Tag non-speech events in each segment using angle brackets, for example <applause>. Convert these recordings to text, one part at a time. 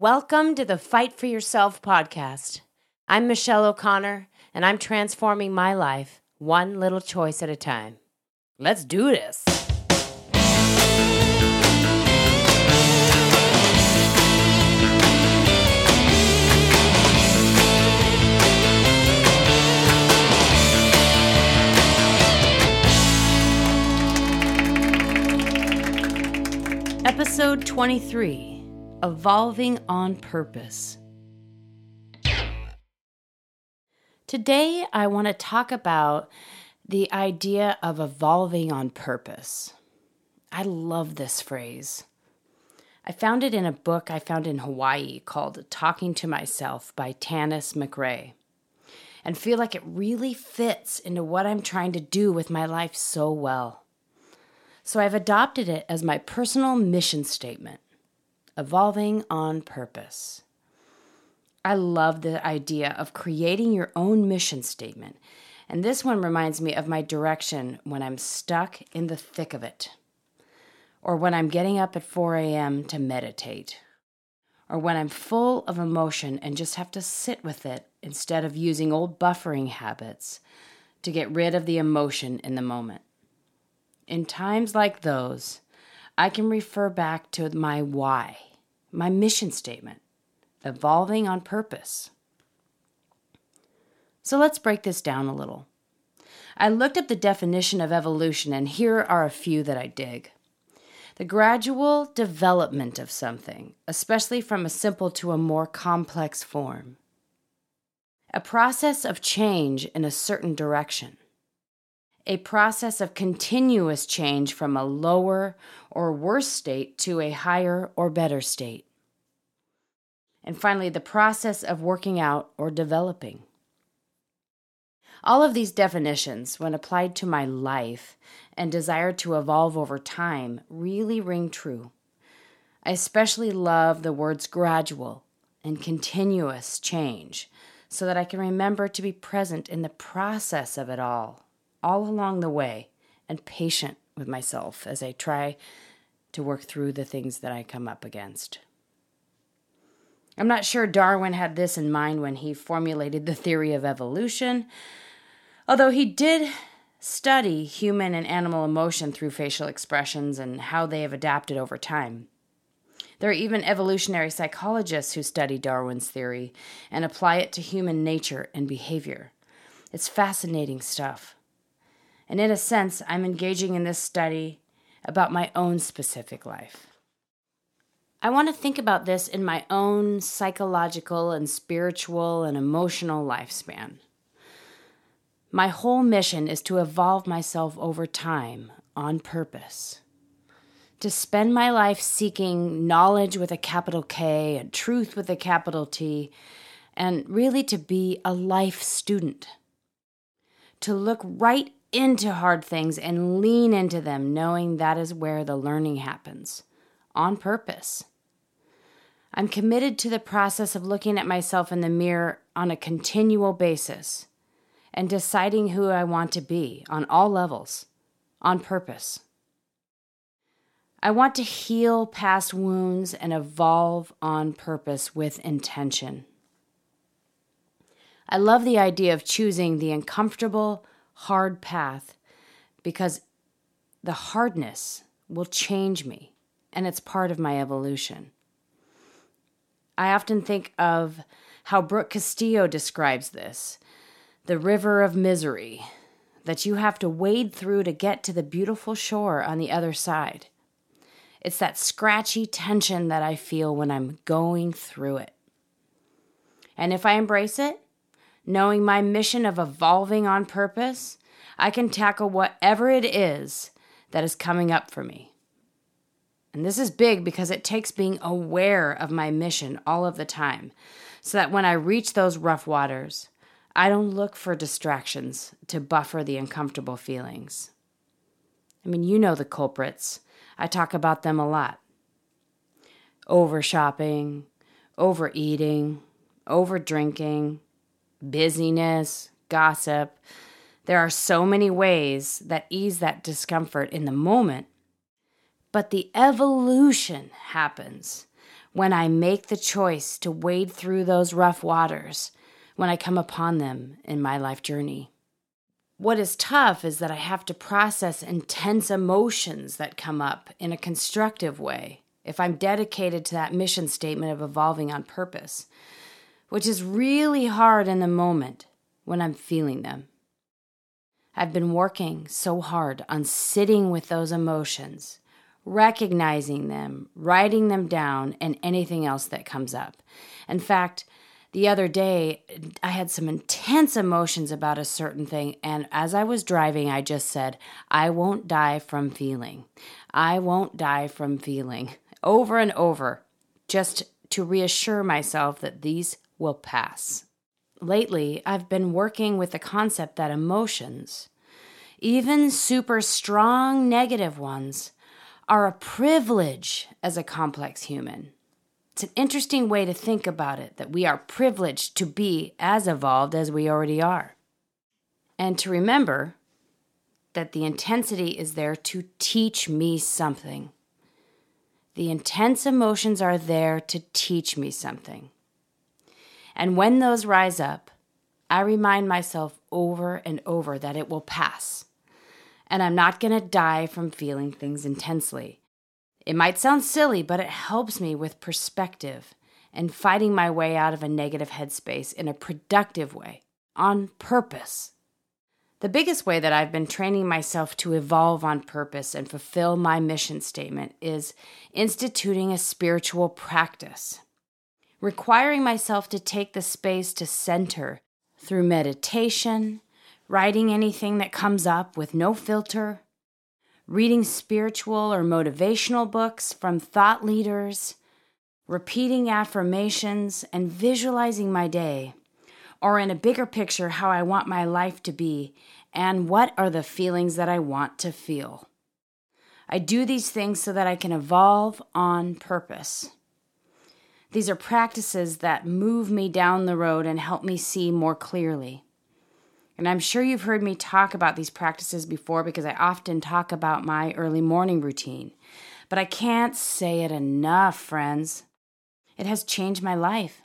Welcome to the Fight for Yourself podcast. I'm Michelle O'Connor, and I'm transforming my life one little choice at a time. Let's do this. Episode 23 Evolving on Purpose. Today, I want to talk about the idea of evolving on purpose. I love this phrase. I found it in a book I found in Hawaii called Talking to Myself by Tanis McRae and feel like it really fits into what I'm trying to do with my life so well. So I've adopted it as my personal mission statement evolving on purpose. I love the idea of creating your own mission statement, and this one reminds me of my direction when I'm stuck in the thick of it, or when I'm getting up at 4 a.m. to meditate, or when I'm full of emotion and just have to sit with it instead of using old buffering habits to get rid of the emotion in the moment. In times like those, I can refer back to my why, my mission statement, evolving on purpose. So let's break this down a little. I looked up the definition of evolution, and here are a few that I dig. The gradual development of something, especially from a simple to a more complex form. A process of change in a certain direction a process of continuous change from a lower or worse state to a higher or better state. And finally, the process of working out or developing. All of these definitions, when applied to my life and desire to evolve over time, really ring true. I especially love the words gradual and continuous change so that I can remember to be present in the process of it all all along the way and patient with myself as I try to work through the things that I come up against. I'm not sure Darwin had this in mind when he formulated the theory of evolution, although he did study human and animal emotion through facial expressions and how they have adapted over time. There are even evolutionary psychologists who study Darwin's theory and apply it to human nature and behavior. It's fascinating stuff. And in a sense, I'm engaging in this study about my own specific life. I want to think about this in my own psychological and spiritual and emotional lifespan. My whole mission is to evolve myself over time on purpose. To spend my life seeking knowledge with a capital K and truth with a capital T, and really to be a life student. To look right into hard things and lean into them, knowing that is where the learning happens on purpose. I'm committed to the process of looking at myself in the mirror on a continual basis and deciding who I want to be on all levels on purpose. I want to heal past wounds and evolve on purpose with intention. I love the idea of choosing the uncomfortable, hard path because the hardness will change me and it's part of my evolution. I often think of how Brooke Castillo describes this the river of misery that you have to wade through to get to the beautiful shore on the other side. It's that scratchy tension that I feel when I'm going through it. And if I embrace it, knowing my mission of evolving on purpose, I can tackle whatever it is that is coming up for me. And this is big because it takes being aware of my mission all of the time so that when I reach those rough waters, I don't look for distractions to buffer the uncomfortable feelings. I mean, you know the culprits. I talk about them a lot over shopping, overeating, over drinking, busyness, gossip. There are so many ways that ease that discomfort in the moment, but the evolution happens when I make the choice to wade through those rough waters when I come upon them in my life journey. What is tough is that I have to process intense emotions that come up in a constructive way if I'm dedicated to that mission statement of evolving on purpose, which is really hard in the moment when I'm feeling them. I've been working so hard on sitting with those emotions, recognizing them, writing them down, and anything else that comes up. In fact, the other day, I had some intense emotions about a certain thing. And as I was driving, I just said, I won't die from feeling. I won't die from feeling <laughs> over and over, just to reassure myself that these will pass. Lately, I've been working with the concept that emotions, even super strong negative ones, are a privilege as a complex human. It's an interesting way to think about it that we are privileged to be as evolved as we already are. And to remember that the intensity is there to teach me something. The intense emotions are there to teach me something. And when those rise up, I remind myself over and over that it will pass. And I'm not going to die from feeling things intensely. It might sound silly, but it helps me with perspective and fighting my way out of a negative headspace in a productive way, on purpose. The biggest way that I've been training myself to evolve on purpose and fulfill my mission statement is instituting a spiritual practice, requiring myself to take the space to center through meditation, writing anything that comes up with no filter, reading spiritual or motivational books from thought leaders, repeating affirmations, and visualizing my day, or in a bigger picture, how I want my life to be and what are the feelings that I want to feel. I do these things so that I can evolve on purpose. These are practices that move me down the road and help me see more clearly. And I'm sure you've heard me talk about these practices before because I often talk about my early morning routine. But I can't say it enough, friends. It has changed my life.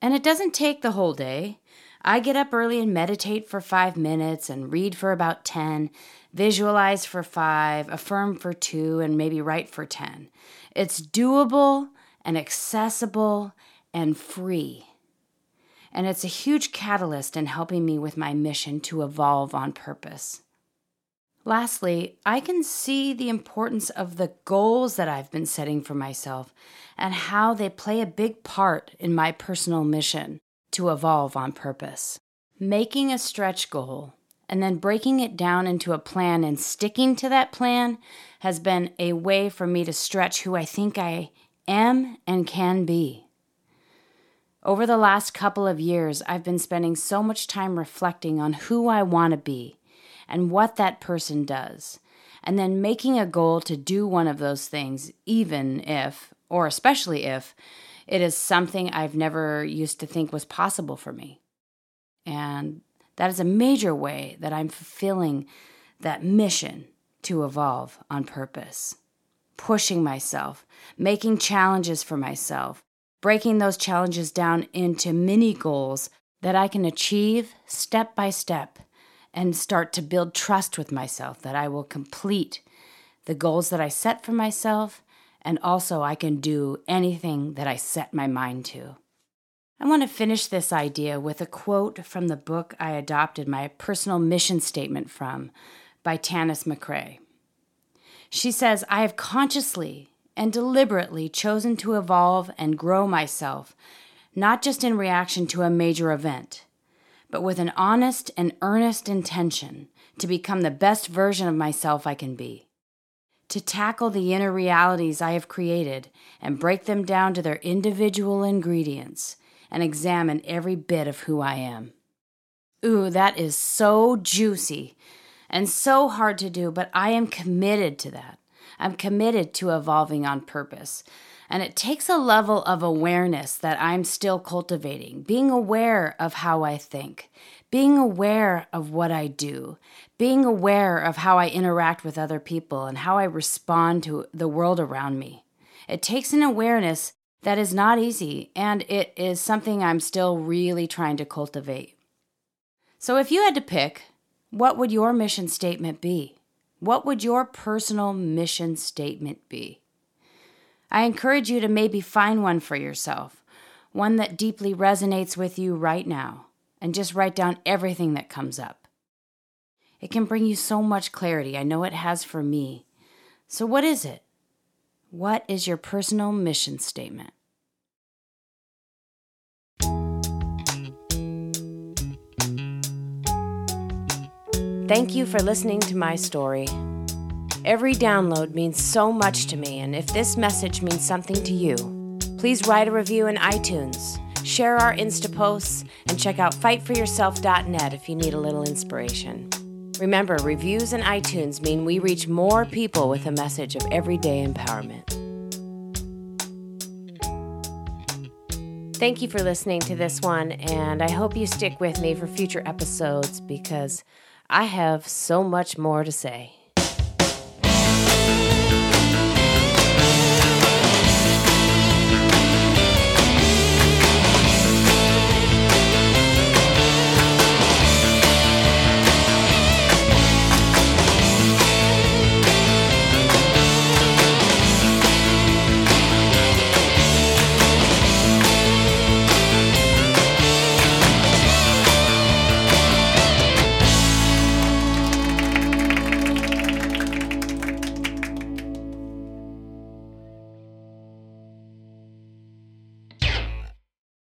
And it doesn't take the whole day. I get up early and meditate for five minutes and read for about 10, visualize for five, affirm for two, and maybe write for 10. It's doable and accessible and free and it's a huge catalyst in helping me with my mission to evolve on purpose. Lastly, I can see the importance of the goals that I've been setting for myself and how they play a big part in my personal mission to evolve on purpose. Making a stretch goal and then breaking it down into a plan and sticking to that plan has been a way for me to stretch who I think I am and can be. Over the last couple of years, I've been spending so much time reflecting on who I want to be and what that person does, and then making a goal to do one of those things, even if, or especially if, it is something I've never used to think was possible for me. And that is a major way that I'm fulfilling that mission to evolve on purpose. Pushing myself, making challenges for myself, breaking those challenges down into mini goals that I can achieve step by step and start to build trust with myself that I will complete the goals that I set for myself and also I can do anything that I set my mind to. I want to finish this idea with a quote from the book I adopted my personal mission statement from by Tanis McRae. She says, I have consciously and deliberately chosen to evolve and grow myself, not just in reaction to a major event, but with an honest and earnest intention to become the best version of myself I can be. To tackle the inner realities I have created and break them down to their individual ingredients and examine every bit of who I am. Ooh, that is so juicy and so hard to do, but I am committed to that. I'm committed to evolving on purpose. And it takes a level of awareness that I'm still cultivating, being aware of how I think, being aware of what I do, being aware of how I interact with other people and how I respond to the world around me. It takes an awareness That is not easy, and it is something I'm still really trying to cultivate. So, if you had to pick, what would your mission statement be? What would your personal mission statement be? I encourage you to maybe find one for yourself, one that deeply resonates with you right now, and just write down everything that comes up. It can bring you so much clarity. I know it has for me. So, what is it? What is your personal mission statement? Thank you for listening to my story. Every download means so much to me, and if this message means something to you, please write a review in iTunes, share our Insta posts, and check out fightforyourself.net if you need a little inspiration. Remember, reviews in iTunes mean we reach more people with a message of everyday empowerment. Thank you for listening to this one, and I hope you stick with me for future episodes because I have so much more to say.